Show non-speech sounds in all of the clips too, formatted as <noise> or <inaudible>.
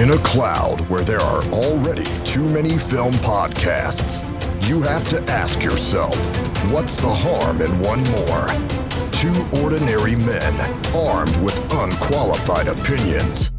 In a cloud where there are already too many film podcasts, you have to ask yourself what's the harm in one more? Two ordinary men armed with unqualified opinions.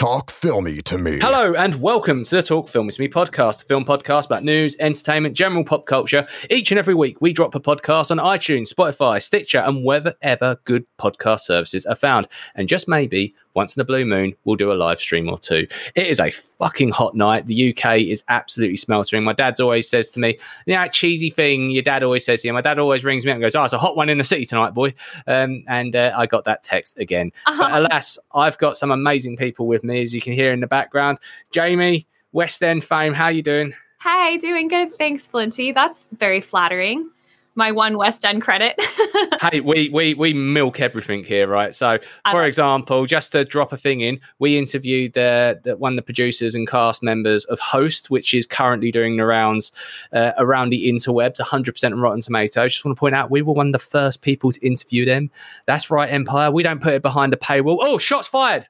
Talk filmy to me. Hello and welcome to the Talk Filmy With Me podcast, a film podcast about news, entertainment, general pop culture. Each and every week, we drop a podcast on iTunes, Spotify, Stitcher, and wherever good podcast services are found. And just maybe once in a blue moon, we'll do a live stream or two. It is a fucking hot night. The UK is absolutely smeltering. My dad's always says to me, you know, that cheesy thing your dad always says to you. My dad always rings me up and goes, Oh, it's a hot one in the city tonight, boy. Um, and uh, I got that text again. <laughs> Uh-huh. But alas, I've got some amazing people with me, as you can hear in the background. Jamie, West End fame, how you doing? Hi, doing good. Thanks, Flinty. That's very flattering. My one West End credit. <laughs> hey, we, we we milk everything here, right? So, for example, just to drop a thing in, we interviewed uh, the, one of the producers and cast members of Host, which is currently doing the rounds uh, around the interwebs, 100% on Rotten Tomatoes. Just want to point out, we were one of the first people to interview them. That's right, Empire. We don't put it behind a paywall. Oh, shots fired!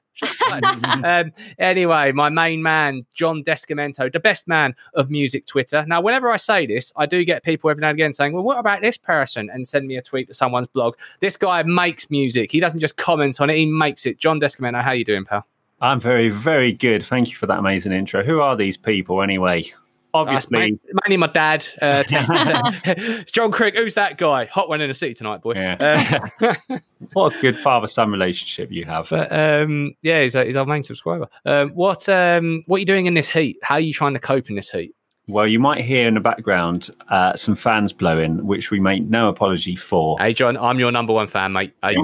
Um, anyway, my main man, John Descamento, the best man of music Twitter. Now, whenever I say this, I do get people every now and again saying, well, what about this person? And send me a tweet to someone's blog. This guy makes music. He doesn't just comment on it, he makes it. John Descamento, how are you doing, pal? I'm very, very good. Thank you for that amazing intro. Who are these people anyway? Obviously, ma- mainly my dad. Uh, <laughs> <laughs> John Crick, who's that guy? Hot one in the city tonight, boy. Yeah. Uh, <laughs> what a good father son relationship you have. But um, yeah, he's, a, he's our main subscriber. Um, what um, what are you doing in this heat? How are you trying to cope in this heat? Well, you might hear in the background uh, some fans blowing, which we make no apology for. Hey, John, I'm your number one fan, mate. Hey.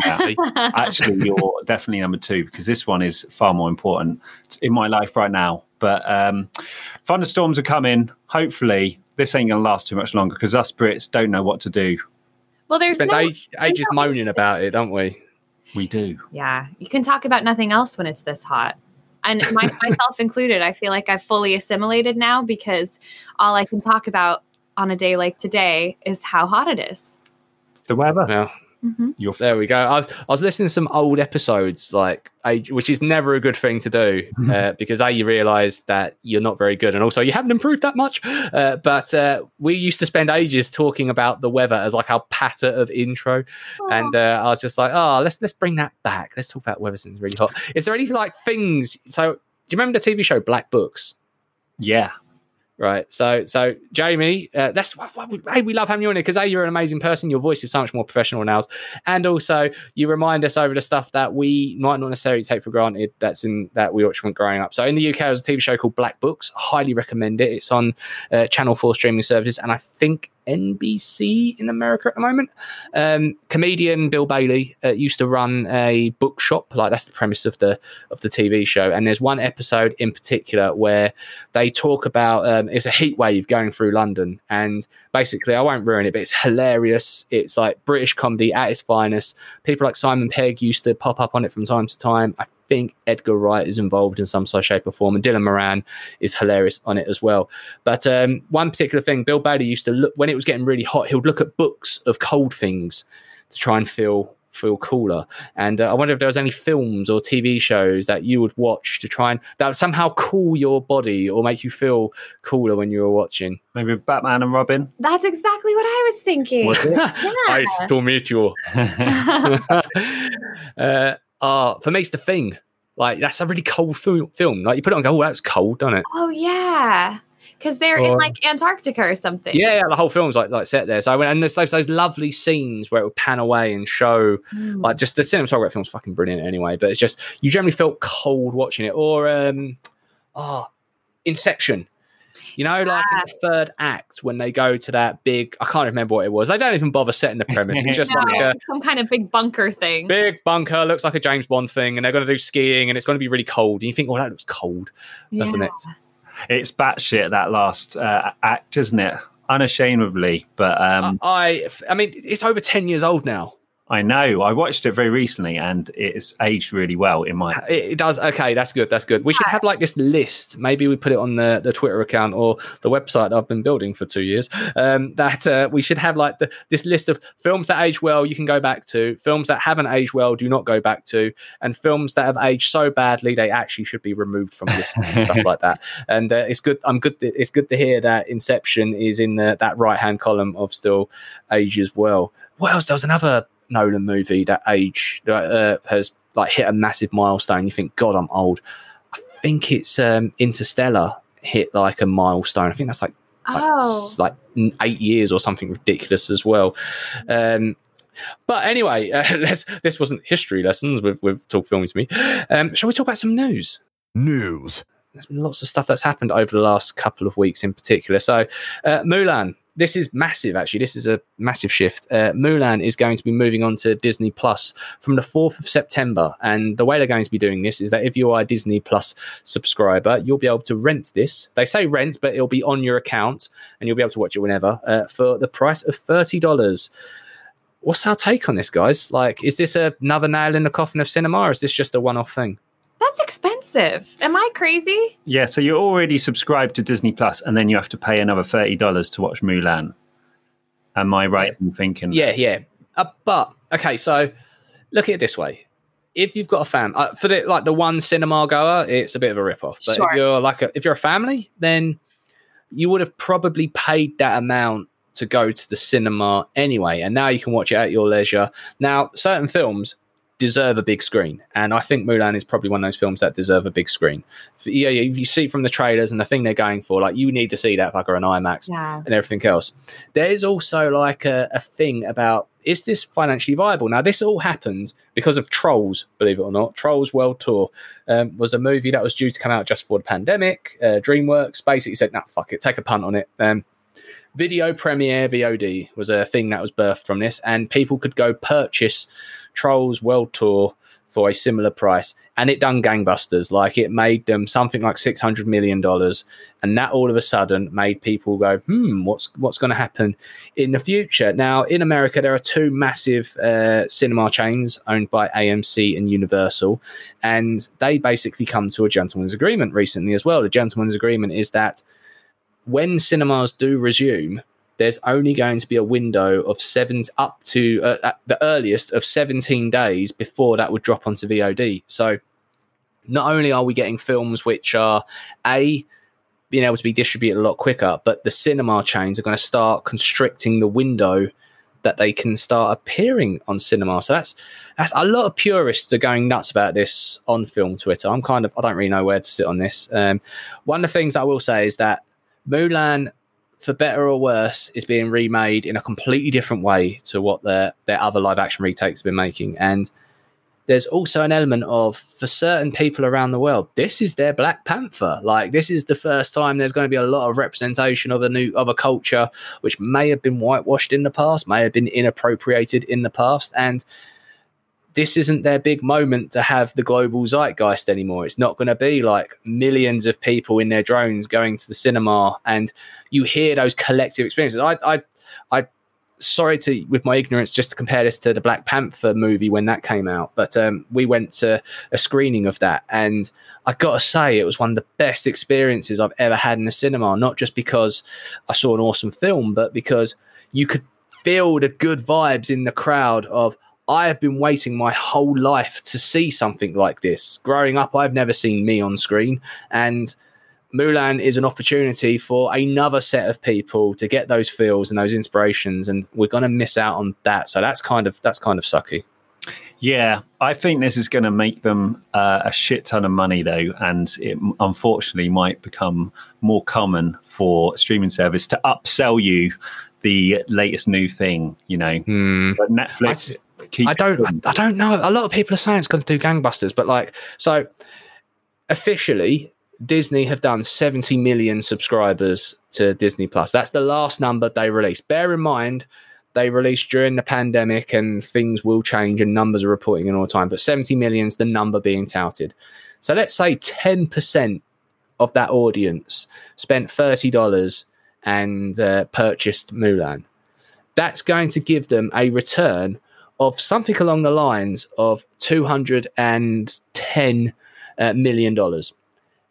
Actually, you're definitely number two because this one is far more important in my life right now. But um, thunderstorms are coming. Hopefully, this ain't going to last too much longer because us Brits don't know what to do. well, there's spent no, age, ages no- moaning about it, don't we? We do. Yeah, you can talk about nothing else when it's this hot. And my, <laughs> myself included, I feel like I've fully assimilated now because all I can talk about on a day like today is how hot it is. The weather. Yeah, Mhm. You're there we go. I was, I was listening to some old episodes, like age, which is never a good thing to do uh, because a you realise that you're not very good, and also you haven't improved that much. Uh, but uh, we used to spend ages talking about the weather as like our patter of intro, and uh, I was just like, oh, let's let's bring that back. Let's talk about weather since it's really hot. Is there any like things? So do you remember the TV show Black Books? yeah. Right. So, so Jamie, uh, that's why, why we, hey, we love having you on here because a you're an amazing person. Your voice is so much more professional now. and also you remind us over the stuff that we might not necessarily take for granted. That's in that we watched when growing up. So, in the UK, there's a TV show called Black Books. Highly recommend it. It's on uh, Channel Four streaming services, and I think NBC in America at the moment. Um, comedian Bill Bailey uh, used to run a bookshop. Like that's the premise of the of the TV show. And there's one episode in particular where they talk about um, it's a heat wave going through London, and basically I won't ruin it, but it's hilarious. It's like British comedy at its finest. People like Simon Pegg used to pop up on it from time to time. I think Edgar Wright is involved in some sort of shape or form, and Dylan Moran is hilarious on it as well. But um, one particular thing, Bill Bailey used to look when it was getting really hot. He would look at books of cold things to try and feel feel cooler. And uh, I wonder if there was any films or TV shows that you would watch to try and that would somehow cool your body or make you feel cooler when you were watching. Maybe Batman and Robin. That's exactly what I was thinking. Was it? Nice to meet you. uh, uh, for me, it's the thing. Like that's a really cold fil- film. Like you put it on, go, oh, that's cold, doesn't it? oh yeah, because they're in like Antarctica or something. Yeah, yeah, the whole film's like like set there. So I went, and there's those, those lovely scenes where it would pan away and show Mm. like just the cinematography film's fucking brilliant anyway. But it's just you generally felt cold watching it. Or um, oh, Inception. You know, like in the third act when they go to that big, I can't remember what it was. They don't even bother setting the premise. It's just <laughs> No, like a some kind of big bunker thing. big bunker, looks like a James Bond thing, and they're going to do skiing, and it's going to be really cold. And you think, oh, that looks cold, doesn't Yeah. it? It's batshit that last uh, act, isn't it? Unashamedly, but um, I, I mean, it's over ten years old now. I know. I watched it very recently, and it's aged really well in my. It, it does. Okay, that's good. That's good. We should have like this list. Maybe we put it on the, the Twitter account or the website I've been building for two years. Um, that uh, we should have like the, this list of films that age well you can go back to, films that haven't aged well do not go back to, and films that have aged so badly they actually should be removed from lists and <laughs> stuff like that. And uh, it's good. I'm good. It's good to hear that Inception is in the, that right hand column of still age as well. What else? There was another Nolan movie that age uh, has like hit a massive milestone. You think, God, I'm old. I think it's um, Interstellar hit like a milestone. I think that's like like, Oh, like eight years or something ridiculous as well. Um, but anyway, <laughs> uh, this this wasn't history lessons with with talk films me. Um, shall we talk about some news? News. There's been lots of stuff that's happened over the last couple of weeks in particular. So, uh, Mulan, this is massive, actually. This is a massive shift. Uh, Mulan is going to be moving on to Disney Plus from the 4th of September. And the way they're going to be doing this is that if you are a Disney Plus subscriber, you'll be able to rent this. They say rent, but it'll be on your account and you'll be able to watch it whenever uh, for the price of $30. What's our take on this, guys? Like, is this another nail in the coffin of cinema or is this just a one off thing? That's expensive. Am I crazy? Yeah, so you're already subscribed to Disney Plus, and then you have to pay another thirty dollars to watch Mulan. Am I right in thinking? Yeah, yeah. Uh, but okay, so look at it this way: if you've got a fam uh, for the like the one cinema goer, it's a bit of a rip off. But Sure. if you're like a, if you're a family, then you would have probably paid that amount to go to the cinema anyway, and now you can watch it at your leisure. Now, certain films deserve a big screen, and I think Mulan is probably one of those films that deserve a big screen. Yeah, if you see from the trailers and the thing they're going for, like you need to see that fucker on IMAX Yeah. and everything else. There's also like a, a thing about is this financially viable? Now, this all happened because of Trolls, believe it or not. Trolls World Tour um, was a movie that was due to come out just before the pandemic. Uh, DreamWorks basically said, nah, fuck it, take a punt on it. Um, video premiere VOD was a thing that was birthed from this, and people could go purchase Trolls World Tour for a similar price, and it done gangbusters. Like it made them something like six hundred million dollars, and that all of a sudden made people go, "Hmm, what's what's going to happen in the future?" Now, in America, there are two massive uh, cinema chains owned by AMC and Universal, and they basically come to a gentleman's agreement recently as well. The gentleman's agreement is that when cinemas do resume, there's only going to be a window of seven up to uh, the earliest of 17 days before that would drop onto VOD. So not only are we getting films which are a being able to be distributed a lot quicker, but the cinema chains are going to start constricting the window that they can start appearing on cinema. So that's that's a lot of purists are going nuts about this on film Twitter. I'm kind of I don't really know where to sit on this. Um, one of the things I will say is that Mulan, for better or worse, is being remade in a completely different way to what their their other live action retakes have been making. And there's also an element of for certain people around the world, this is their Black Panther. Like this is the first time there's going to be a lot of representation of a new of a culture which may have been whitewashed in the past, may have been inappropriated in the past, and this isn't their big moment to have the global zeitgeist anymore. It's not going to be like millions of people in their drones going to the cinema, and you hear those collective experiences. I, I, I. Sorry to, with my ignorance, just to compare this to the Black Panther movie when that came out, but um, we went to a screening of that, and I got to say, it was one of the best experiences I've ever had in the cinema. Not just because I saw an awesome film, but because you could feel the good vibes in the crowd of I have been waiting my whole life to see something like this. Growing up, I've never seen me on screen, and Mulan is an opportunity for another set of people to get those feels and those inspirations, and we're going to miss out on that. So that's kind of that's kind of sucky. Yeah, I think this is going to make them uh, a shit ton of money, though, and it unfortunately might become more common for streaming service to upsell you the latest new thing. You know, Hmm. but Netflix. I don't. I, I don't know. A lot of people are saying it's going to do gangbusters, but like, so officially, Disney have done 70 million subscribers to Disney Plus. That's the last number they released. Bear in mind, they released during the pandemic, and things will change, and numbers are reporting in all the time. But 70 million is the number being touted. So let's say 10% of that audience spent $30 and uh, purchased Mulan. That's going to give them a return of something along the lines of two hundred and ten uh, million dollars.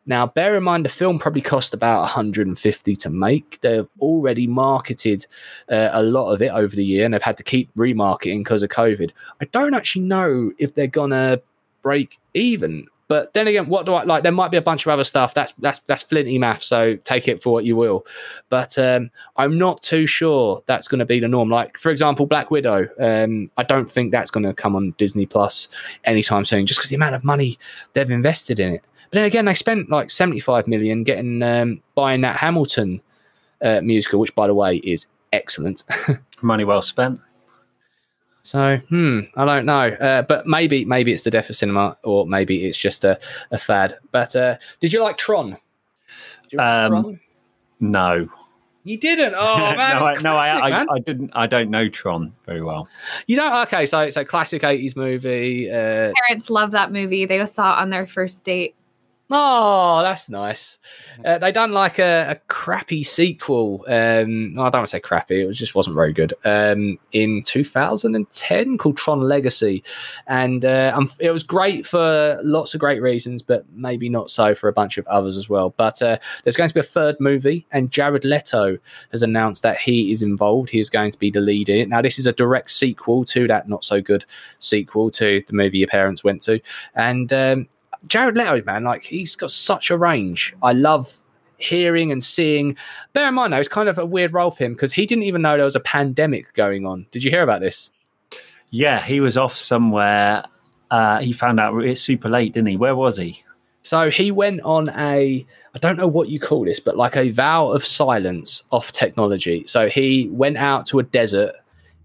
Now, bear in mind the film probably cost about 150 to make. They've already marketed uh, a lot of it over the year, and they've had to keep remarketing because of COVID. I don't actually know if they're gonna break even. But then again, what do I like? There might be a bunch of other stuff. That's that's that's flinty math. So take it for what you will. But um, I'm not too sure that's going to be the norm. Like for example, Black Widow. Um, I don't think that's going to come on Disney Plus anytime soon, just because the amount of money they've invested in it. But then again, they spent like 75 million getting um, buying that Hamilton uh, musical, which by the way is excellent. <laughs> Money well spent. So, hmm, I don't know, uh, but maybe maybe it's the death of cinema, or maybe it's just a, a fad. But uh, did you like Tron? You like Um, Tron? No, You didn't. Oh <laughs> man, no, I, it's no, I, classic, I, man. I didn't. I don't know Tron very well. You don't. Okay, so so classic eighties movie. Uh, Parents love that movie. They saw it on their first date. Oh, that's nice. Uh, they done like a, a crappy sequel. Um, I don't want to say crappy. It was, just wasn't very good. Um, in 2010, called Tron Legacy, and uh, um, it was great for lots of great reasons, but maybe not so for a bunch of others as well. But uh, there's going to be a third movie, and Jared Leto has announced that he is involved. He is going to be the lead in it. Now, this is a direct sequel to that not so good sequel to the movie your parents went to, and um, Jared Leto, man, like he's got such a range. I love hearing and seeing. Bear in mind, though, it's kind of a weird role for him because he didn't even know there was a pandemic going on. Did you hear about this? Yeah, he was off somewhere. Uh, he found out it's super late, didn't he? Where was he? So he went on a, I don't know what you call this, but like a vow of silence off technology. So he went out to a desert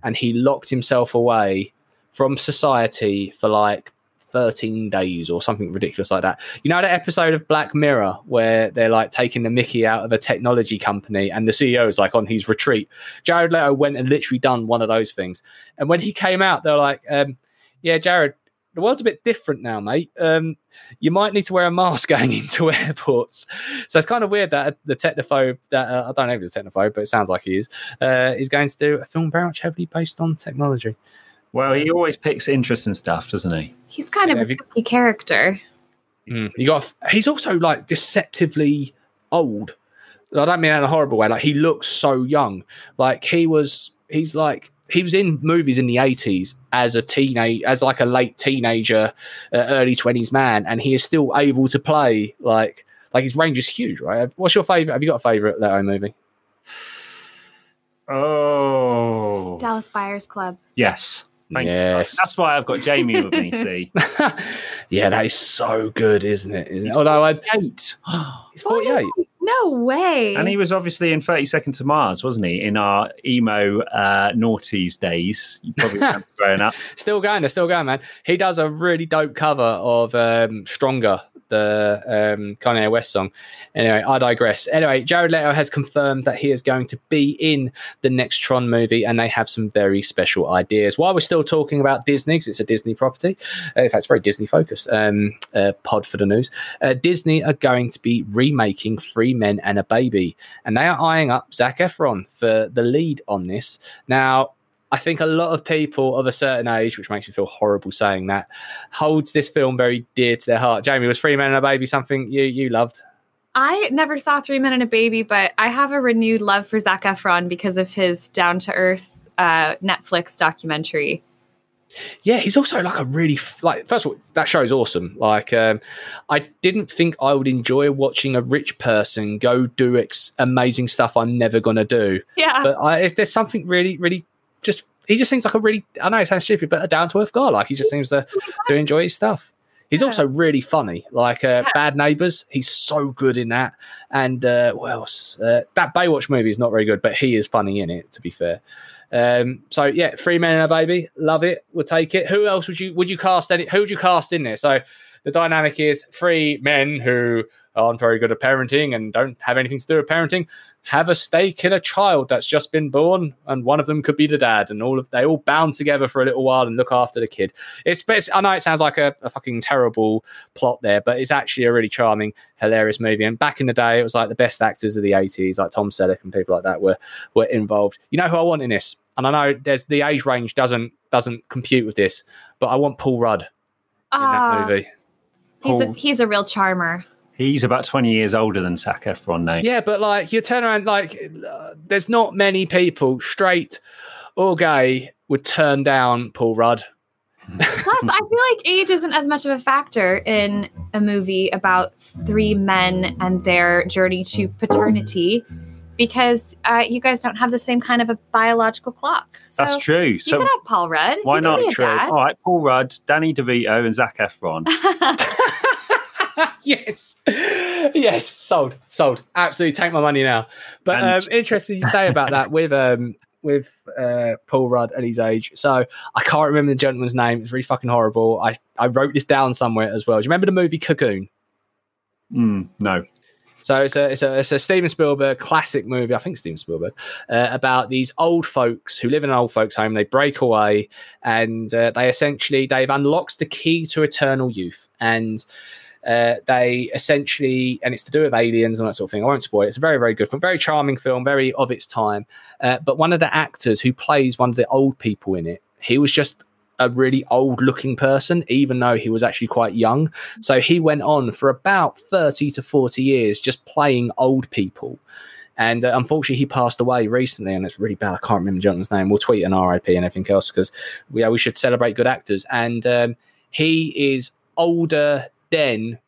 and he locked himself away from society for like 13 days or something ridiculous like that. You know that episode of Black Mirror where they're like taking the Mickey out of a technology company and the CEO is like on his retreat. Jared Leto went and literally done one of those things. And when he came out, they're like, um, yeah, Jared, the world's a bit different now, mate. Um, you might need to wear a mask <laughs> going into airports. So it's kind of weird that the technophobe, that uh, I don't know if he's a technophobe, but it sounds like he is, uh, is going to do a film very much heavily based on technology. Well, he always picks interesting stuff, doesn't he? He's kind of a have you- character. Mm. You got. He's also like deceptively old. I don't mean in a horrible way. Like he looks so young. Like he was. He's like he was in movies in the eighties as a teenage, as like a late teenager, uh, early twenties man, and he is still able to play like like his range is huge, right? What's your favorite? Have you got a favorite Leto movie? Oh, Dallas Buyers Club. yes. Thank yes, That's why I've got Jamie with me. <laughs> See, yeah, that is so good, isn't it? Isn't it? Although I, eight, <gasps> he's forty-eight. No way. and he was obviously in Thirty Seconds to Mars, wasn't he? In our emo uh, noughties days, you probably <laughs> remember growing up. Still going, they're still going, man. He does a really dope cover of um, Stronger, the um, Kanye West song. Anyway, I digress. Anyway, Jared Leto has confirmed that he is going to be in the next Tron movie, and they have some very special ideas. While we're still talking about Disney, 'cause it's a Disney property, uh, in fact, it's very Disney focused, um, uh, pod for the news, uh, Disney are going to be remaking Three Men and a Baby, and they are eyeing up Zac Efron for the lead on this. Now, I think a lot of people of a certain age, which makes me feel horrible saying that, holds this film very dear to their heart. Jamie, was Three Men and a Baby something you you loved? I never saw Three Men and a Baby, but I have a renewed love for Zac Efron because of his down to earth uh, Netflix documentary. Yeah, he's also like a really like. First of all, that show's awesome. Like, um, I didn't think I would enjoy watching a rich person go do ex- amazing stuff I'm never gonna do. Yeah. But I, is there something really, really just? He just seems like a really. I know it sounds stupid, but a down to earth guy. Like he just seems to to enjoy his stuff. He's Yeah. also really funny. Like uh, Yeah. Bad Neighbors, he's so good in that. And uh, what else? Uh, that Baywatch movie is not very good, but he is funny in it. To be fair. Um, so yeah, Three Men and a Baby, love it. We'll take it. Who else would you would you cast? Any? Who would you cast in there? So the dynamic is three men who aren't very good at parenting and don't have anything to do with parenting have a stake in a child that's just been born, and one of them could be the dad, and all of they all bound together for a little while and look after the kid. It's, it's I know it sounds like a, a fucking terrible plot there, but it's actually a really charming, hilarious movie. And back in the day, it was like the best actors of the '80s, like Tom Selleck and people like that, were were involved. You know who I want in this? and I know there's the age range doesn't doesn't compute with this, but I want Paul Rudd in Ah, that movie. he's a he's a real charmer. He's about 20 years older than Zac Efron now. Yeah, but like you turn around, like uh, there's not many people, straight or gay, would turn down Paul Rudd. Plus, I feel like age isn't as much of a factor in a movie about three men and their journey to paternity because uh, you guys don't have the same kind of a biological clock. So That's true. You So could have Paul Rudd. why not? Could be a True. dad. All right, Paul Rudd, Danny DeVito, and Zac Efron. <laughs> <laughs> yes, yes, sold, sold. Absolutely, take my money now. But And- um, interesting you say about that <laughs> with um with uh, Paul Rudd at his age. So I can't remember the gentleman's name. It's really fucking horrible. I I wrote this down somewhere as well. Do you remember the movie Cocoon? Mm, no. So it's a, it's a it's a Steven Spielberg classic movie. I think Steven Spielberg uh, about these old folks who live in an old folks' home. They break away, and uh, they essentially they've unlocked the key to eternal youth, and uh, they essentially and it's to do with aliens and that sort of thing. I won't spoil it. It's a very very good film, very charming film, very of its time. Uh, but one of the actors who plays one of the old people in it, he was just a really old looking person, even though he was actually quite young. So he went on for about 30 to 40 years just playing old people. And uh, unfortunately, he passed away recently, and it's really bad. I can't remember the gentleman's name. We'll tweet an RIP and everything else because yeah, we should celebrate good actors. And um, he is older then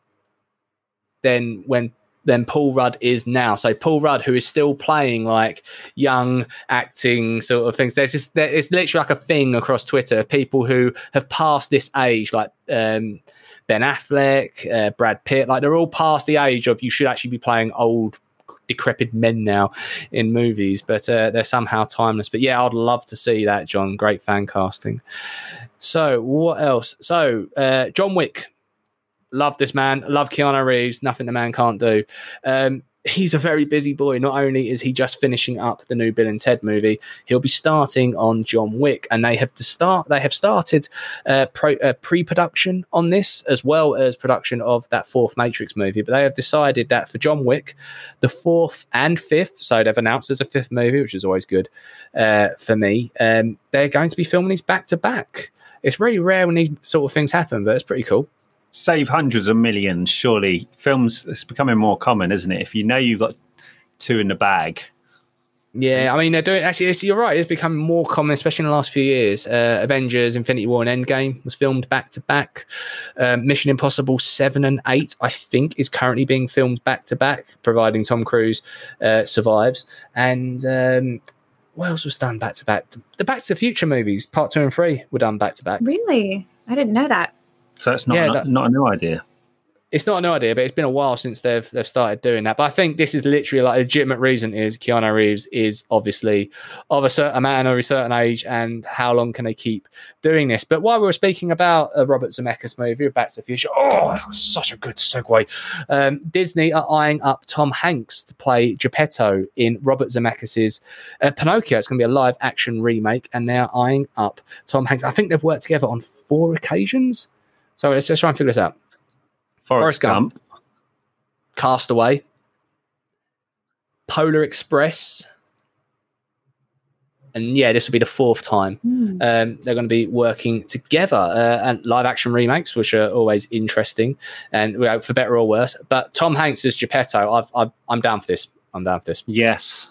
than when than Paul Rudd is now. So Paul Rudd, who is still playing like young acting sort of things. There's just there, it's literally like a thing across Twitter of people who have passed this age, like um, Ben Affleck, uh, Brad Pitt. Like they're all past the age of you should actually be playing old. Decrepit men now in movies, but uh, they're somehow timeless. But yeah, I'd love to see that, John. Great fan casting. So, what else? So, uh, John Wick love this man. Love Keanu Reeves. Nothing the man can't do. Um, he's a very busy boy. Not only is he just finishing up the new Bill and Ted movie, he'll be starting on John Wick, and they have to start. They have started uh, pro, uh, pre-production on this as well as production of that fourth Matrix movie. But they have decided that for John Wick, the fourth and fifth, so they've announced there's a fifth movie, which is always good uh, for me. Um, they're going to be filming these back to back. It's really rare when these sort of things happen, but it's pretty cool. Save hundreds of millions, surely. Films, it's becoming more common, isn't it? If you know you've got two in the bag. Yeah, I mean they're doing. Actually, it's, you're right. It's becoming more common, especially in the last few years. Uh, Avengers: Infinity War and Endgame was filmed back to back. Um, Mission Impossible Seven and Eight, I think, is currently being filmed back to back, providing Tom Cruise uh, survives. And um, what else was done back to back? The Back to the Future movies, Part Two and Three, were done back to back. Really? I didn't know that. So it's not, Yeah, not, that- not a new idea. It's not a new idea, but it's been a while since they've they've started doing that. But I think this is literally like a legitimate reason is Keanu Reeves is obviously of a certain man or a certain age, and how long can they keep doing this? But while we were speaking about a Robert Zemeckis movie, Back to the Future, oh, such a good segue. Um, Disney are eyeing up Tom Hanks to play Geppetto in Robert Zemeckis's uh, Pinocchio. It's going to be a live action remake, and they're eyeing up Tom Hanks. I think they've worked together on four occasions. So let's just try and figure this out. Forrest, Forrest Gump. Gump. Castaway, Polar Express, and yeah, this will be the fourth time Hmm. um, they're going to be working together uh, and live action remakes, which are always interesting and well, for better or worse. But Tom Hanks as Geppetto, I've, I've, I'm down for this. I'm down for this. Yes.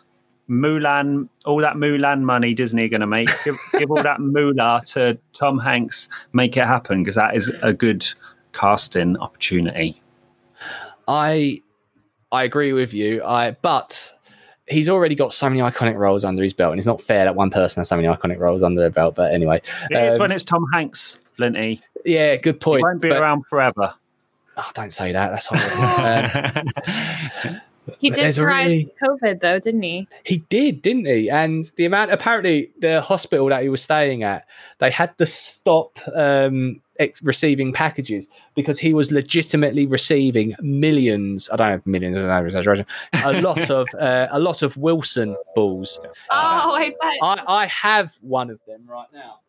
Mulan, all that Mulan money Disney are going to make, give, <laughs> give all that moolah to Tom Hanks, make it happen because that is a good casting opportunity. I I agree with you. I but he's already got so many iconic roles under his belt, and it's not fair that one person has so many iconic roles under their belt. But anyway, It is Um, when it's Tom Hanks, Flinty. yeah, good point. He won't be but- around forever. Oh, don't say that. That's horrible. <laughs> Um, <laughs> He did there's a survive really- COVID though, didn't he? He did, didn't he? And the amount, apparently, the hospital that he was staying at, they had to stop um, ex- receiving packages because he was legitimately receiving millions. I don't have millions, I don't have exaggeration. A lot <laughs> of uh, a lot of Wilson balls. Oh, I bet. I, I have one of them right now.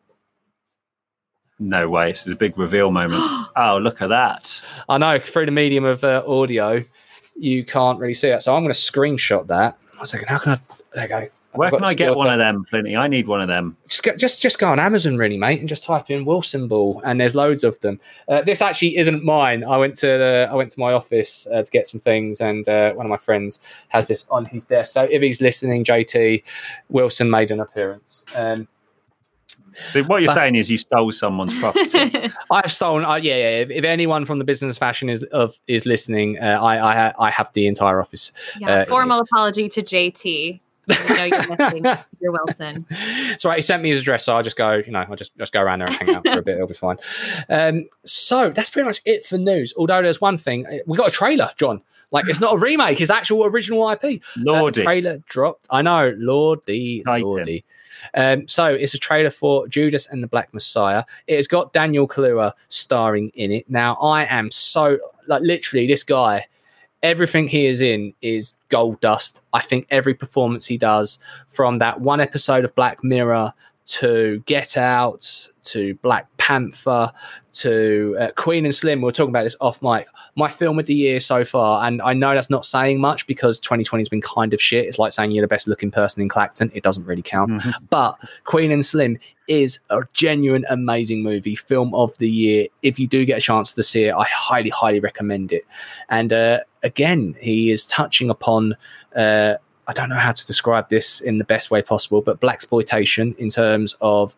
No way. This is a big reveal moment. <gasps> oh, look at that. I know through the medium of uh, audio, you can't really see that. So I'm going to screenshot that. One second. How can I? There you go. Where can I get one of them, Flinty? I need one of them. just go, just just go on Amazon, really, mate, and just type in Wilson Ball, and there's loads of them. Uh, this actually isn't mine. I went to the, I went to my office uh, to get some things, and uh, one of my friends has this on his desk. So if he's listening, JT Wilson made an appearance. Um, So what you're But- saying is you stole someone's property. <laughs> I've stolen. Uh, yeah, yeah. If, if anyone from the business fashion is of is listening, uh, I I ha- I have the entire office. yeah, Uh, formal apology to JT. I know you're missing <laughs> your Wilson. So he sent me his address, so I'll just go, you know, I'll just just go around there and hang out for a bit. It'll be fine. Um, so that's pretty much it for news. Although there's one thing, uh, we got a trailer, John. Like it's not a remake; it's actual original IP. Uh, Lordy. trailer dropped. I know, Lordy, Titan. Lordy. Um, so it's a trailer for Judas and the Black Messiah. It has got Daniel Kaluuya starring in it. Now I am so like literally this guy. Everything he is in is gold dust. I think every performance he does, from that one episode of Black Mirror to Get Out to Black Panther to uh, Queen and Slim, we were talking about this off mic. My film of the year so far, and I know that's not saying much because 2020 has been kind of shit. It's like saying you're the best looking person in Clacton. It doesn't really count. Mhm. But Queen and Slim is a genuine, amazing movie, film of the year. If you do get a chance to see it, I highly, highly recommend it. And uh, again, he is touching upon. Uh, I don't know how to describe this in the best way possible, but black exploitation in terms of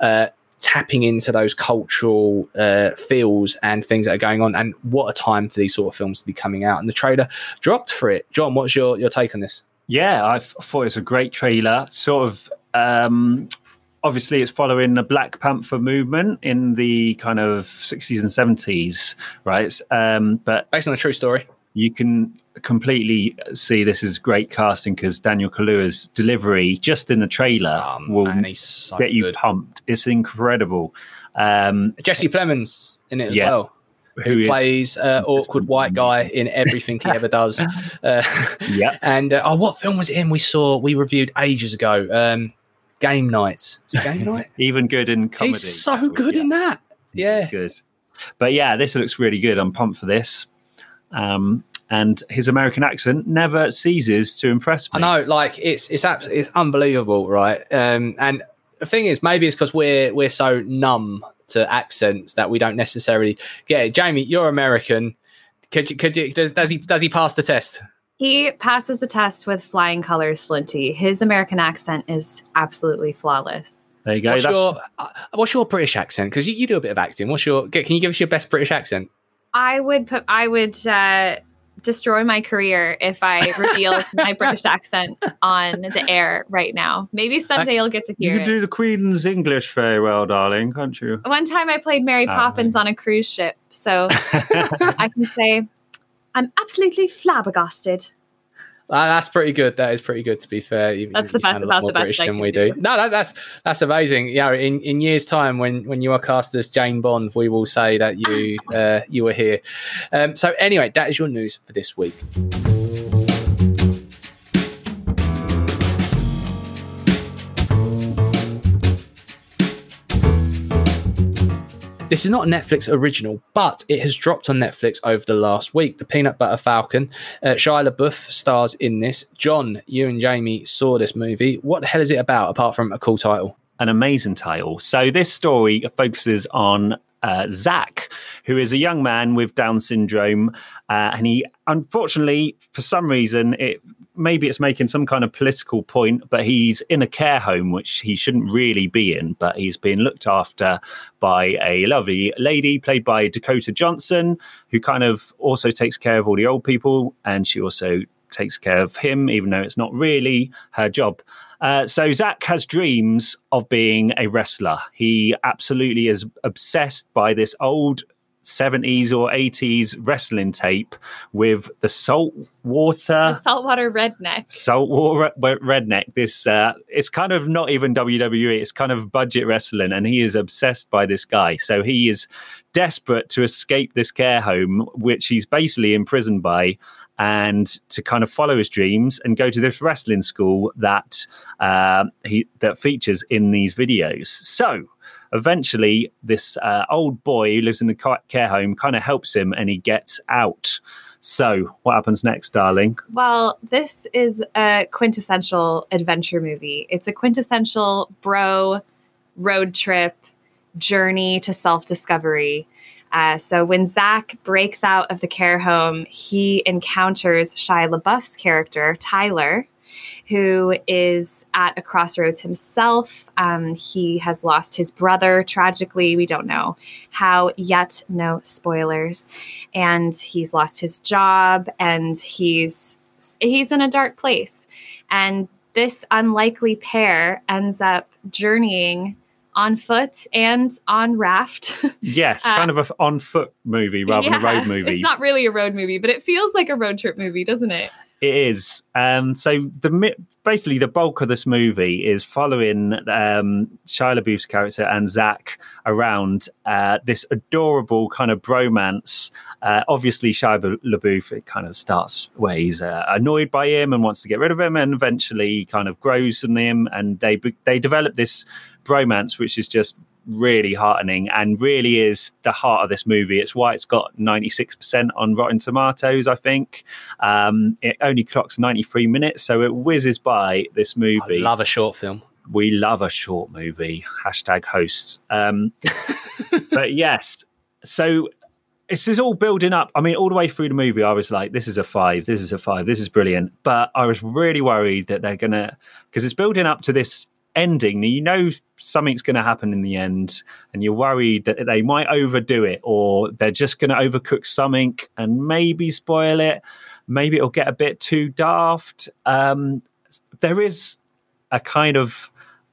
uh, tapping into those cultural uh, feels and things that are going on. And what a time for these sort of films to be coming out. And the trailer dropped for it. John, what's your, your take on this? Yeah, I thought it was a great trailer. Sort of, um, obviously, it's following the Black Panther movement in the kind of 60s and 70s, right? Um, but Based on a true story. You can completely see this is great casting because Daniel Kaluuya's delivery just in the trailer Um, will he's so get you good. pumped. It's incredible. Um, Jesse Plemons in it as Yeah. well. who plays uh, awkward white guy in everything he ever does. <laughs> Uh, Yeah. And uh, oh, what film was it in? We saw we reviewed ages ago. Um, Game Night. Is it Game <laughs> Night? Even good in comedy. He's so good in that. Yeah. good. But yeah, this looks really good. I'm pumped for this. Um, and his American accent never ceases to impress I know, like it's it's abs- it's unbelievable, right? Um, and the thing is, maybe it's because we're we're so numb to accents that we don't necessarily get it. Jamie, you're American. Could you could you does, does he does he pass the test? He passes the test with flying colors, Flinty. His American accent is absolutely flawless. There you go. What's That's, your uh, what's your British accent? Because you, you do a bit of acting. What's your? Can you give us your best British accent? I would put I would uh, destroy my career if I reveal <laughs> my British accent on the air right now. Maybe someday you'll get to you hear can it. do the Queen's English very well, darling, can't you? One time I played Mary Ah, Poppins on a cruise ship, so <laughs> I can say I'm absolutely flabbergasted. That's pretty good. That is pretty good. To be fair, you, That's you the best- about the best British than we do. do. No, that, that's that's amazing. You know, in, in years' time, when when you are cast as Jane Bond, we will say that you uh, you were here. Um, so anyway, that is your news for this week. This is not a Netflix original, but it has dropped on Netflix over the last week. The Peanut Butter Falcon. Uh, Shia LaBeouf stars in this. John, you and Jamie saw this movie. What the hell is it about, apart from a cool title? an amazing title. So this story focuses on uh, Zach, who is a young man with Down syndrome, uh, and he unfortunately, for some reason, it maybe it's making some kind of political point, but he's in a care home which he shouldn't really be in, but he's being looked after by a lovely lady played by Dakota Johnson, who kind of also takes care of all the old people, and she also takes care of him, even though it's not really her job. Uh, so Zach has dreams of being a wrestler. He absolutely is obsessed by this old 70s or 80s wrestling tape with the salt water The saltwater redneck. saltwater redneck. This uh, it's kind of not even WWE. It's kind of budget wrestling, and he is obsessed by this guy. So he is desperate to escape this care home, which he's basically imprisoned by, and to kind of follow his dreams and go to this wrestling school that uh, he that features in these videos. So. Eventually, this uh, old boy who lives in the care home kind of helps him and he gets out. So, what happens next, darling? Well, this is a quintessential adventure movie. It's a quintessential bro road trip journey to self discovery. Uh, so when Zach breaks out of the care home, he encounters Shia LaBeouf's character, Tyler, who is at a crossroads himself. Um, he has lost his brother tragically. We don't know how yet, no spoilers. And he's lost his job and he's he's in a dark place. And this unlikely pair ends up journeying on foot and on raft. <laughs> Yes, uh, kind of a on foot movie rather yeah, than a road <laughs> movie. It's not really a road movie, but it feels like a road trip movie, doesn't it? It is. Um, so the basically the bulk of this movie is following um, Shia LaBeouf's character and Zach around uh, this adorable kind of bromance. Uh, obviously, Shia LaBeouf it kind of starts where he's uh, annoyed by him and wants to get rid of him, and eventually kind of grows in him, and they they develop this bromance, which is just really heartening and really is the heart of this movie. It's why it's got 96% on Rotten Tomatoes, I think. Um, it only clocks 93 minutes, so it whizzes by this movie. I love a short film. We love a short movie. Hashtag hosts. Um, <laughs> but yes, so this is all building up. I mean, all the way through the movie, I was like, this is a five, this is a five, this is brilliant. But I was really worried that they're going to, because it's building up to this ending. You know something's going to happen in the end, and you're worried that they might overdo it or they're just going to overcook something and maybe spoil it. Maybe it'll get a bit too daft. Um, there is a kind of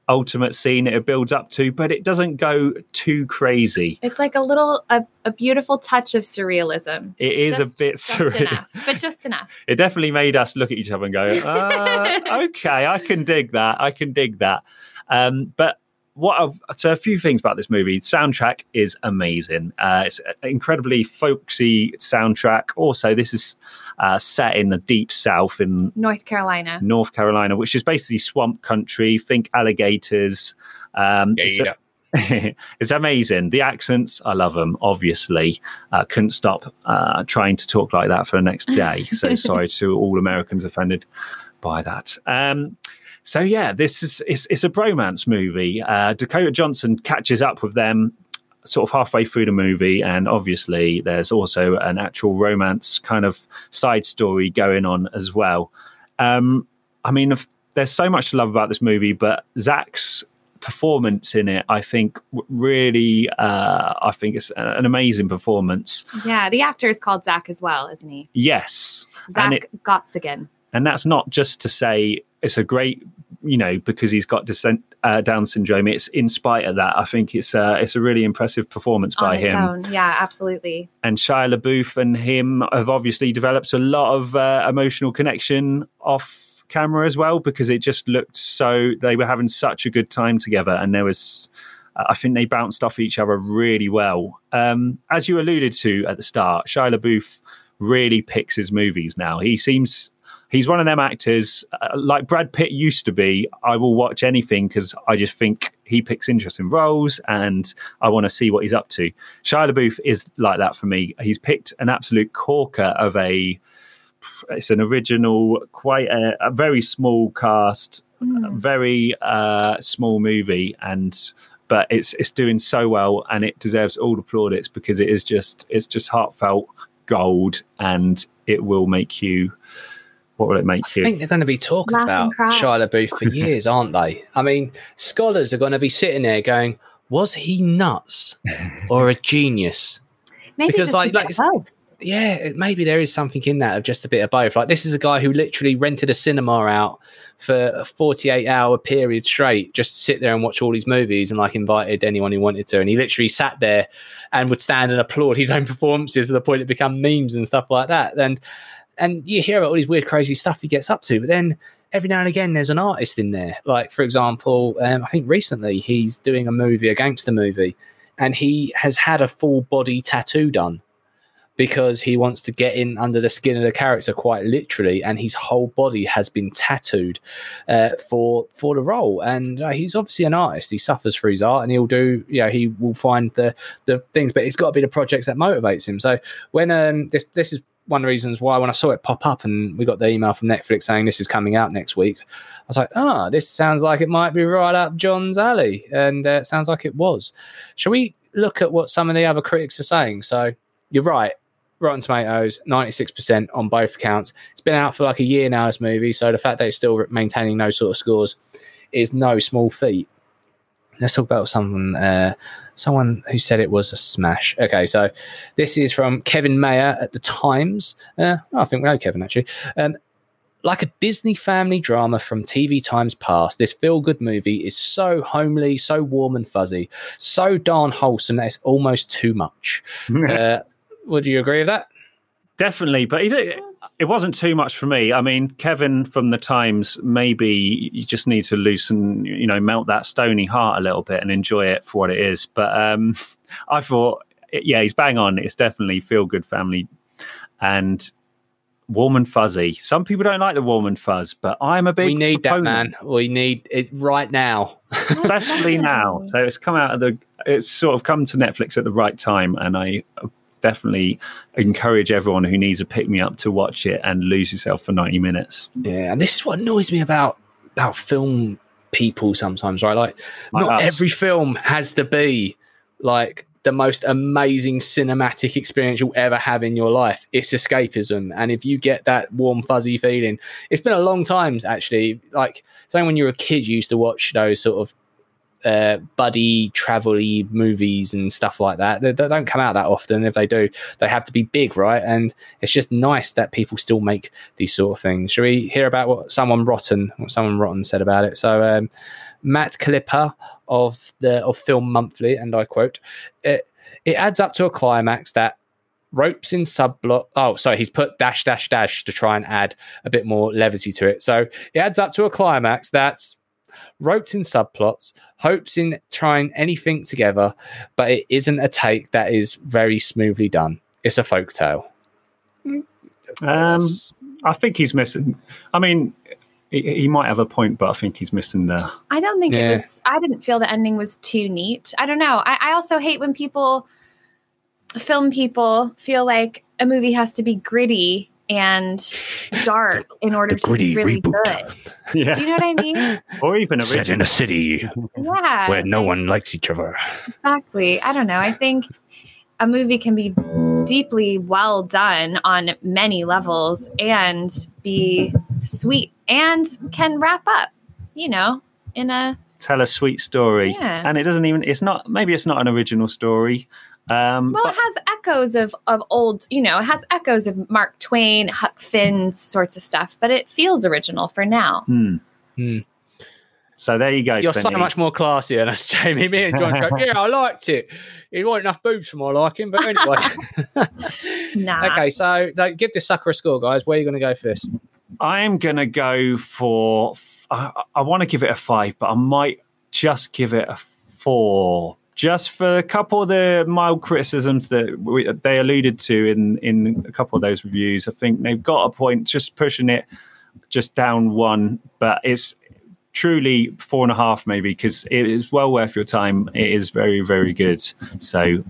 ultimate scene it builds up to, but it doesn't go too crazy. It's like a little, a, a beautiful touch of surrealism. It is just, a bit surreal, enough, but just enough. <laughs> it definitely made us look at each other and go, <laughs> uh, "Okay, I can dig that. I can dig that." Um, but what I've, so a few things about this movie. Soundtrack is amazing. Uh, it's an incredibly folksy soundtrack. Also this is uh, set in the deep south in north carolina. North carolina which is basically swamp country. Think alligators. Um, it's, a, <laughs> it's, amazing. The accents i love them obviously. Uh, couldn't stop uh, trying to talk like that for the next day. So <laughs> sorry to all americans offended by that. Um, so yeah, this is it's, it's a bromance movie. Uh, Dakota Johnson catches up with them sort of halfway through the movie, and obviously there's also an actual romance kind of side story going on as well. Um, I mean, there's so much to love about this movie, but Zach's performance in it, I think, really, uh, I think it's an amazing performance. Yeah, the actor is called Zach as well, isn't he? Yes, Zach it, Gottsagen. And that's not just to say it's a great you know, because he's got descent, uh, Down syndrome. It's in spite of that, I think it's uh, it's a really impressive performance by him. Own. Yeah, absolutely. And Shia LaBeouf and him have obviously developed a lot of uh, emotional connection off camera as well because it just looked so they were having such a good time together, and there was. I think they bounced off each other really well. Um, as you alluded to at the start, Shia LaBeouf really picks his movies now. He seems he's one of them actors uh, like Brad Pitt used to be. I will watch anything because I just think he picks interesting roles and I want to see what he's up to. Shia LaBeouf is like that for me. He's picked an absolute corker of a. It's an original, quite a, a very small cast, mm. very uh, small movie, and but it's it's doing so well and it deserves all the plaudits because it is just it's just heartfelt gold and it will make you what will it make I you? I think they're going to be talking Laugh about Shia LaBeouf for years, aren't they? I mean, scholars are going to be sitting there going, "Was he nuts <laughs> or a genius?" Maybe because like, like yeah, maybe there is something in that of just a bit of both. Like this is a guy who literally rented a cinema out for a 48 hour period straight, just to sit there and watch all these movies and like invited anyone who wanted to. And he literally sat there and would stand and applaud his own performances to the point it become memes and stuff like that. And and you hear about all these weird, crazy stuff he gets up to, but then every now and again there's an artist in there. Like for example, um, I think recently he's doing a movie, a gangster movie, and he has had a full body tattoo done because he wants to get in under the skin of the character quite literally, and his whole body has been tattooed uh, for for the role. And uh, he's obviously an artist; he suffers for his art, and he'll do, you know, he will find the the things, but it's got to be the projects that motivates him. So when um, this this is one of the reasons why when I saw it pop up and we got the email from Netflix saying this is coming out next week, I was like, ah, oh, this sounds like it might be right up John's alley. And uh, it sounds like it was. Shall we look at what some of the other critics are saying? So you're right. Rotten Tomatoes, 96% on both accounts. It's been out for like a year now, this movie. So the fact that it's still maintaining those sort of scores is no small feat. Let's talk about someone uh, someone who said it was a smash. Okay, so this is from Kevin Maher at the Times. Uh, oh, I think we know Kevin actually. Um, like a Disney family drama from TV times past, this feel good movie is so homely, so warm and fuzzy, so darn wholesome that it's almost too much. <laughs> uh, would you agree with that? Definitely, but it wasn't too much for me. I mean, Kevin from the Times, maybe you just need to loosen, you know, melt that stony heart a little bit and enjoy it for what it is. But um, <laughs> I thought, yeah, he's bang on. It's definitely feel good family and warm and fuzzy. Some people don't like the warm and fuzz, but I'm a big. We need proponent. that, man. We need it right now, <laughs> especially now. So it's come out of the. It's sort of come to Netflix at the right time, and I definitely encourage everyone who needs a pick me up to watch it and lose yourself for 90 minutes. Yeah, and this is what annoys me about about film people sometimes, right? Like, like not us. every film has to be like the most amazing cinematic experience you'll ever have in your life. It's escapism. And if you get that warm, fuzzy feeling, it's been a long time actually. Like, saying when you were a kid, you used to watch those sort of uh, buddy travel movies and stuff like that. They, they, don't come out that often. If they do, they have to be big, right? And it's just nice that people still make these sort of things. Should we hear about what someone rotten, what someone rotten said about it? So um, Matt Clipper of the of Film Monthly, and I quote, it, it adds up to a climax that ropes in subplot. Oh, sorry, he's put dash dash dash to try and add a bit more levity to it. So it adds up to a climax that's roped in subplots, hopes in trying anything together, but it isn't a take that is very smoothly done. It's a folk tale. Um, I think he's missing. I mean, he, he, might have a point, but I think he's missing the. I don't think yeah. it was. I didn't feel the ending was too neat. I don't know. I, I also hate when people, film people, feel like a movie has to be gritty and dark in order to be really reboot. good. <laughs> Yeah. Do you know what I mean? or even set in a city yeah, where no one likes each other. Exactly. I don't know. I think a movie can be deeply well done on many levels and be sweet and can wrap up, you know, in a tell a sweet story. Yeah. And it doesn't even it's not maybe it's not an original story. Um, well, but- it has echoes of of old, you know, it has echoes of Mark Twain, Huck Finn sorts of stuff, but it feels original for now. Hmm. Hmm. So there you go. You're so much more classy than us, <laughs> Jaimie. Me and John go, yeah, I liked it. It wasn't enough boobs for my liking, but anyway. <laughs> nah. Okay, so, so give this sucker a score, guys. Where are you going to go first? I'm going to go for. I, I want to give it a five, but I might just give it a four just for a couple of the mild criticisms that we, they alluded to in in a couple of those reviews. I think they've got a point, just pushing it just down one, but it's truly four and a half maybe because it is well worth your time. It is very very good. So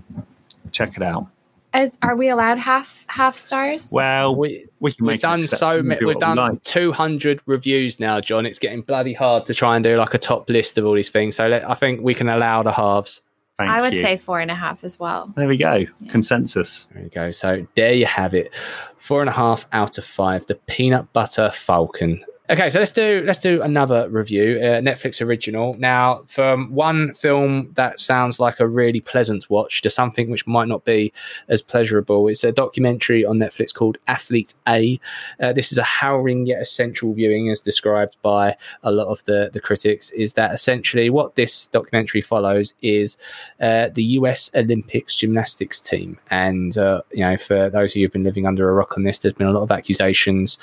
check it out. As are we allowed half half stars? Well, we we can we've done so many. We've done like. two hundred reviews now, John. It's getting bloody hard to try and do like a top list of all these things. So let, I think we can allow the halves. Thank I would you. say four and a half as well. There we go. Yeah. Consensus. There we go. So there you have it. Four and a half out of five. The Peanut Butter Falcon. Okay, so let's do let's do another review, uh, Netflix original. Now, from one film that sounds like a really pleasant watch to something which might not be as pleasurable, it's a documentary on Netflix called Athlete A. Uh, this is a harrowing yet essential viewing, as described by a lot of the the critics. Is that essentially what this documentary follows is uh, the U.S. Olympics gymnastics team, and uh, you know, for those of you who've been living under a rock on this, there's been a lot of accusations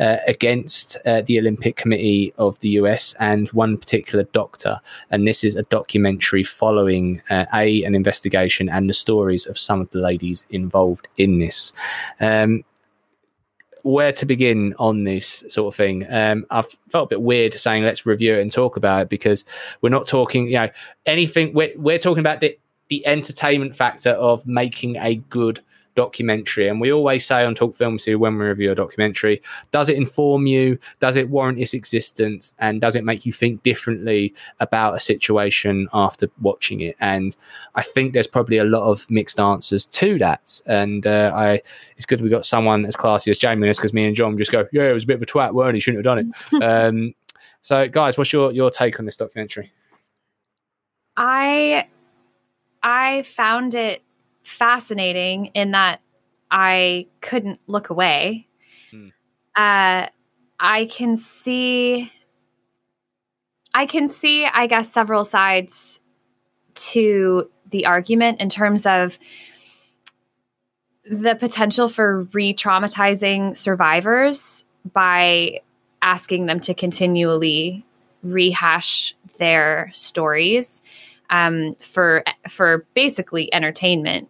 uh, against uh, the Olympic Committee of the US and one particular doctor. And this is a documentary following uh, a an investigation and the stories of some of the ladies involved in this. Um, where to begin on this sort of thing. Um, I felt a bit weird saying let's review it and talk about it because we're not talking, you know, anything. We're, we're talking about the the entertainment factor of making a good documentary. And we always say on Talk Film Too when we review a documentary, does it inform you? Does it warrant its existence? And does it make you think differently about a situation after watching it? And I think there's probably a lot of mixed answers to that. And uh, I, it's good we got someone as classy as Jaimie because me and John just go, yeah, it was a bit of a twat, weren't he? Shouldn't have done it. <laughs> um, so, guys, what's your your take on this documentary? I I found it fascinating in that I couldn't look away. Hmm. Uh, I can see, I can see, I guess, several sides to the argument in terms of the potential for re traumatizing survivors by asking them to continually rehash their stories um, for for basically entertainment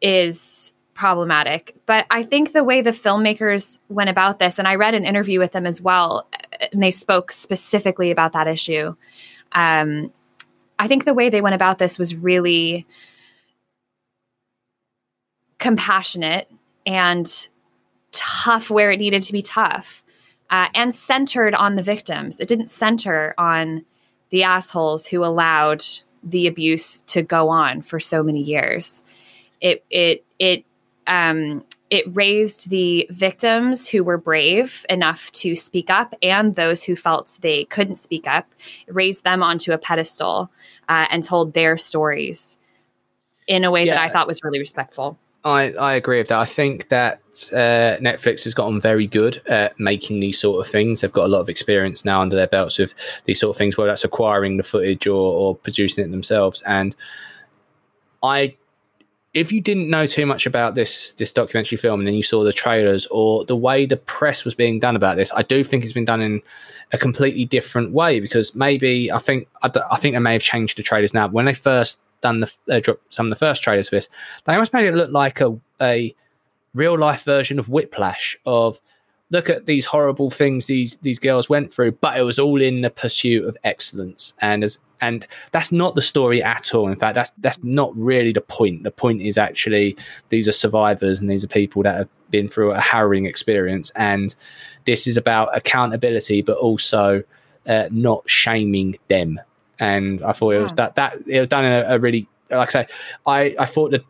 is problematic. But I think the way the filmmakers went about this, and I read an interview with them as well, and they spoke specifically about that issue. Um, I think the way they went about this was really compassionate and tough where it needed to be tough uh, and centered on the victims. It didn't center on the assholes who allowed the abuse to go on for so many years. It it it um, it raised the victims who were brave enough to speak up and those who felt they couldn't speak up. It raised them onto a pedestal uh, and told their stories in a way yeah. that I thought was really respectful. I, I agree with that. I think that uh, Netflix has gotten very good at making these sort of things. They've got a lot of experience now under their belts with these sort of things, whether that's acquiring the footage or, or producing it themselves. And I, if you didn't know too much about this this documentary film and then you saw the trailers or the way the press was being done about this, I do think it's been done in a completely different way because maybe I think I, I think they may have changed the trailers now. When they first done the uh, some of the first trailers for this, they almost made it look like a a real life version of Whiplash. Of look at these horrible things these these girls went through, but it was all in the pursuit of excellence. And as and that's not the story at all. In fact, that's that's not really the point. The point is actually these are survivors and these are people that have been through a harrowing experience, and this is about accountability, but also uh, not shaming them and I thought it was that that it was done in a, a really like I say, I I thought that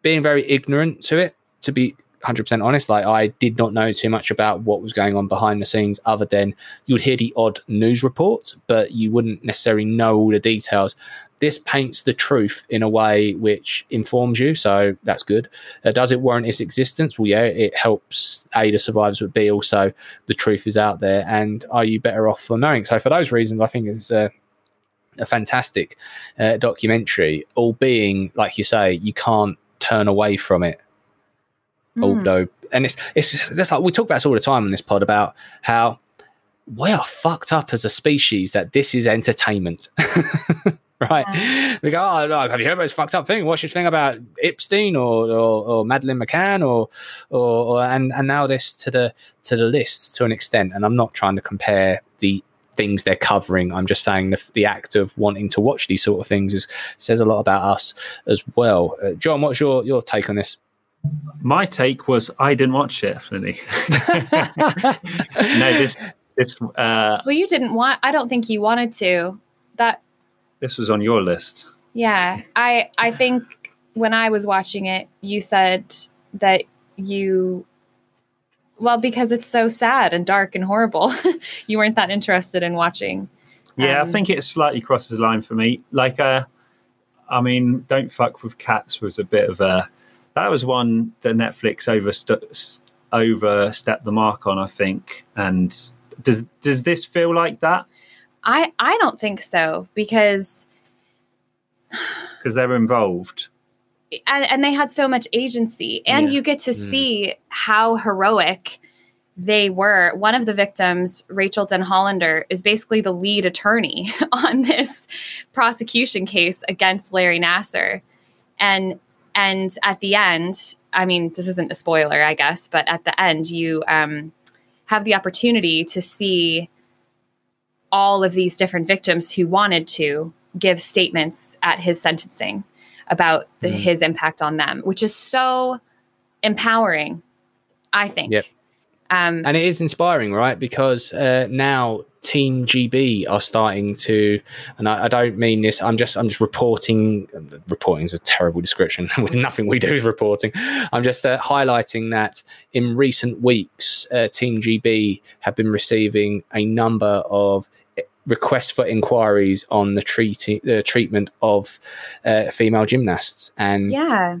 being very ignorant to it, to be 100% honest, like I did not know too much about what was going on behind the scenes other than you would hear the odd news report, but you wouldn't necessarily know all the details. This paints the truth in a way which informs you, so that's good. Uh, does it warrant its existence? Well, yeah, it helps A, the survivors, but B, also the truth is out there. And are you better off for knowing? So, for those reasons, I think it's a fantastic uh, documentary, all being, like you say, you can't turn away from it Mm. Although, and it's it's that's like we talk about this all the time on this pod about how we are fucked up as a species that this is entertainment. <laughs> right? Yeah. We go, oh, have you heard about this fucked up thing? What's your thing about Epstein or, or, or Madeleine McCann or, or, or, and, and now this to the, to the list to an extent. And I'm not trying to compare the things they're covering. I'm just saying the, the act of wanting to watch these sort of things is, says a lot about us as well. Uh, John, what's your, your take on this? My take was I didn't watch it, Flinny. <laughs> no, this this. Uh, well, you didn't want. I don't think you wanted to. That. This was on your list. Yeah, I I think when I was watching it, you said that you. Well, because it's so sad and dark and horrible, <laughs> you weren't that interested in watching. Yeah, um, I think it slightly crosses the line for me. Like, uh, I mean, "Don't Fuck with Cats" was a bit of a that was one that Netflix overst- overstepped the mark on, I think. And does does this feel like that? I I don't think so because because they're involved. And, and, they had so much agency, and yeah. you get to mm. see how heroic they were one of the victims, Rachael Denhollander is basically the lead attorney <laughs> on this prosecution case against Larry Nassar. And and at the end, I mean, this isn't a spoiler, I guess, but at the end, you um, have the opportunity to see all of these different victims who wanted to give statements at his sentencing about the, mm. his impact on them, which is so empowering, I think. Yep. Um, and it is inspiring, right? Because uh, now Team GB are starting to, and I, I, don't mean this. I'm just I'm just reporting. Reporting is a terrible description. <laughs> Nothing we do is reporting. I'm just uh, highlighting that in recent weeks, uh, Team GB have been receiving a number of eh, requests for inquiries on the treating the treatment of uh, female gymnasts and yeah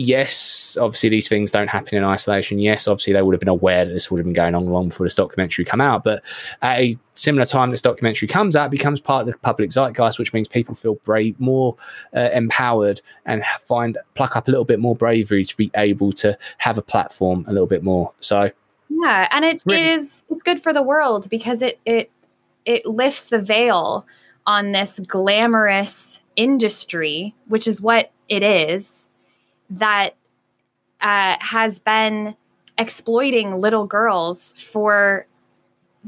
yes, obviously these things don't happen in isolation. Yes, obviously they would have been aware that this would have been going on long before this documentary come out. But at a similar time this documentary comes out, becomes part of the public zeitgeist, which means people feel brave, more uh, empowered, and find pluck up a little bit more bravery to be able to have a platform a little bit more. So yeah, and it, really- it is it's good for the world because it it it lifts the veil on this glamorous industry, which is what it is that uh, has been exploiting little girls for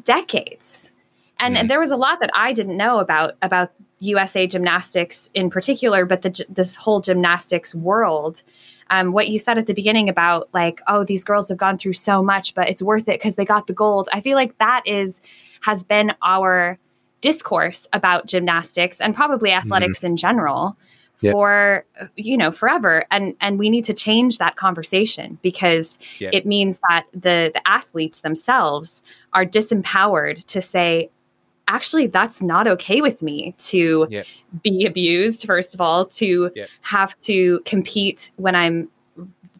decades. And mm. there was a lot that I didn't know about about USA gymnastics in particular, but the, this whole gymnastics world. Um, what you said at the beginning about like, oh, these girls have gone through so much, but it's worth it because they got the gold. I feel like that is has been our discourse about gymnastics and probably athletics mm. in general for you know forever and and we need to change that conversation because yep. it means that the the athletes themselves are disempowered to say actually that's not okay with me to yep. be abused first of all to have to compete when i'm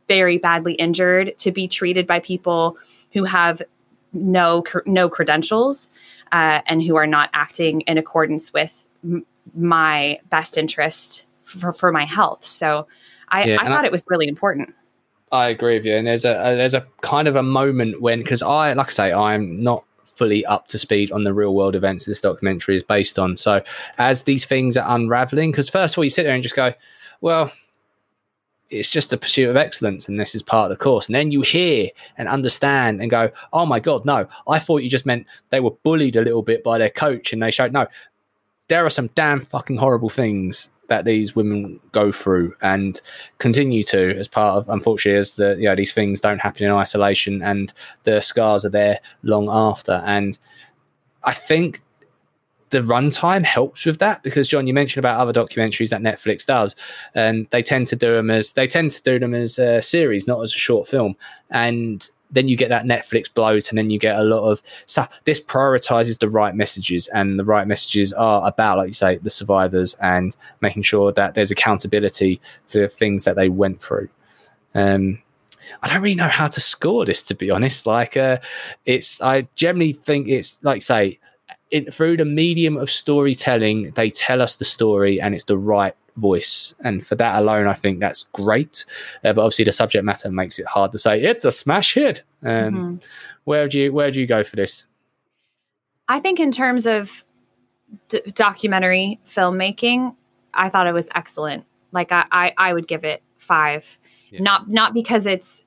very badly injured to be treated by people who have no no credentials uh, and who are not acting in accordance with m- my best interest for, for my health. So I, yeah, I thought I, it was really important. I agree with you. And there's a, a there's a kind of a moment when because I like I say I'm not fully up to speed on the real world events this documentary is based on. So as these things are unraveling, because first of all you sit there and just go, well, it's just a pursuit of excellence and this is part of the course and then you hear and understand and go oh my god no i thought you just meant they were bullied a little bit by their coach and they showed no there are some damn fucking horrible things that these women go through and continue to as part of unfortunately as the you know these things don't happen in isolation and the scars are there long after and i think the runtime helps with that because John, you mentioned about other documentaries that Netflix does, and they tend to do them as they tend to do them as a series, not as a short film. And then you get that Netflix bloat, and then you get a lot of stuff. This prioritizes the right messages, and the right messages are about, like you say, the survivors and making sure that there's accountability for things that they went through. Um, I don't really know how to score this, to be honest. Like, uh, it's I generally think it's like say, it, through the medium of storytelling, they tell us the story, and it's the right voice. And for that alone, I think that's great. Uh, but obviously, the subject matter makes it hard to say it's a smash hit. Um, mm-hmm. Where do you where do you go for this? I think in terms of d- documentary filmmaking, I thought it was excellent. Like I, I, I would give it five. Yeah. Not not because it's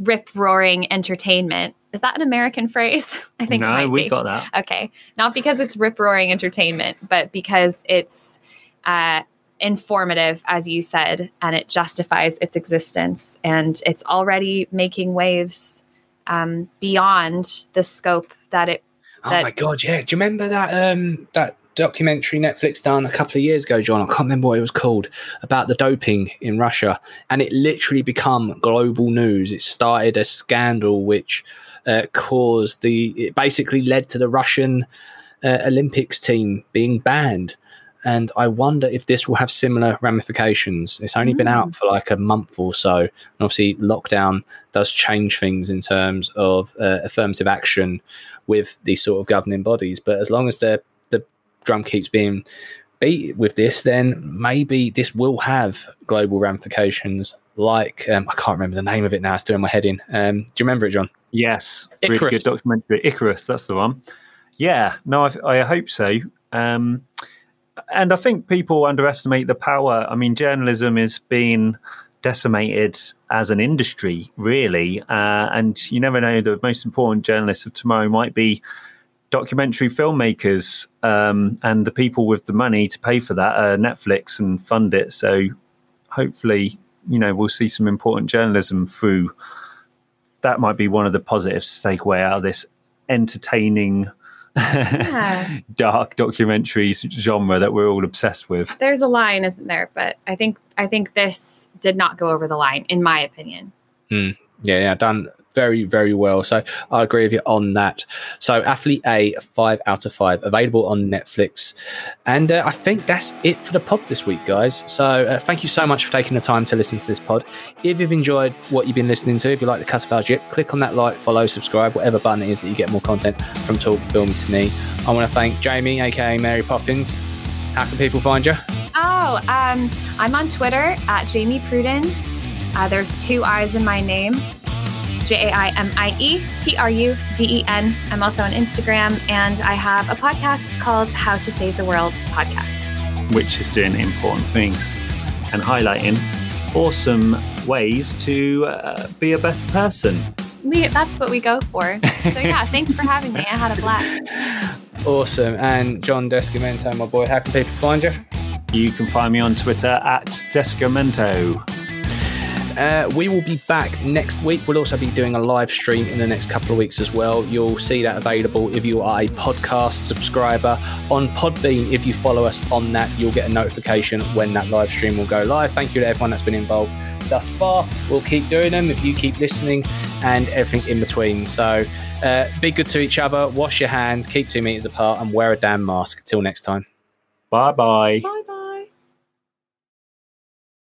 rip roaring entertainment. Is that an American phrase? <laughs> I think no, we be. got that. Okay, not because it's rip roaring entertainment, but because it's uh, informative, as you said, and it justifies its existence. And it's already making waves um, beyond the scope that it. That oh my god! Yeah, do you remember that um, that documentary Netflix done a couple of years ago, John? I can't remember what it was called about the doping in Russia, and it literally become global news. It started a scandal which uh, caused the. It basically led to the Russian uh, Olympics team being banned and I wonder if this will have similar ramifications. It's only mm. been out mm. for like a month or so, and obviously lockdown does change things in terms of uh, affirmative action with these sort of governing bodies. But as long as the the drum keeps being beat with this, then maybe this will have global ramifications. Like um, I can't remember the name of it now; it's doing my head in. Um, do you remember it, John? Yes, Icarus. really good documentary. Icarus, that's the one. Yeah, no, I, I hope so. Um, and I think people underestimate the power. I mean, journalism is being decimated as an industry, really, uh, and you never know. The most important journalists of tomorrow might be documentary filmmakers, um, and the people with the money to pay for that are Netflix and fund it. So, hopefully, you know, we'll see some important journalism through. That might be one of the positives to take away out of this entertaining Yeah. <laughs> dark documentaries genre that we're all obsessed with. There's a line, isn't there? But I think I think this did not go over the line, in my opinion. Hmm. Yeah, yeah, done very, very well. So I agree with you on that. So Athlete A, five out of five, available on Netflix. And uh, I think that's it for the pod this week, guys. So uh, thank you so much for taking the time to listen to this pod. If you've enjoyed what you've been listening to, if you like the Cut of Our click on that like, follow, subscribe, whatever button it is that you get more content from Talk Filmy to me. I want to thank Jaimie, aka Mary Poppins. How can people find you? Oh, um, I'm on Twitter at Jaimie Pruden. Uh, there's two I's in my name. J A I M I E P R U D E N. I'm also on Instagram, and I have a podcast called How to Save the World podcast. which is doing important things and highlighting awesome ways to uh, be a better person. We, that's what we go for. <laughs> So yeah, thanks for having me. I had a blast. Awesome. And John Descamento, my boy, how can people find you? You can find me on Twitter at Descamento. Uh, we will be back next week. We'll also be doing a live stream in the next couple of weeks as well. You'll see that available if you are a podcast subscriber on Podbean. If you follow us on that, you'll get a notification when that live stream will go live. Thank you to everyone that's been involved thus far. We'll keep doing them if you keep listening and everything in between. So uh, be good to each other, wash your hands, keep two meters apart, and wear a damn mask. Till next time. Bye bye. Bye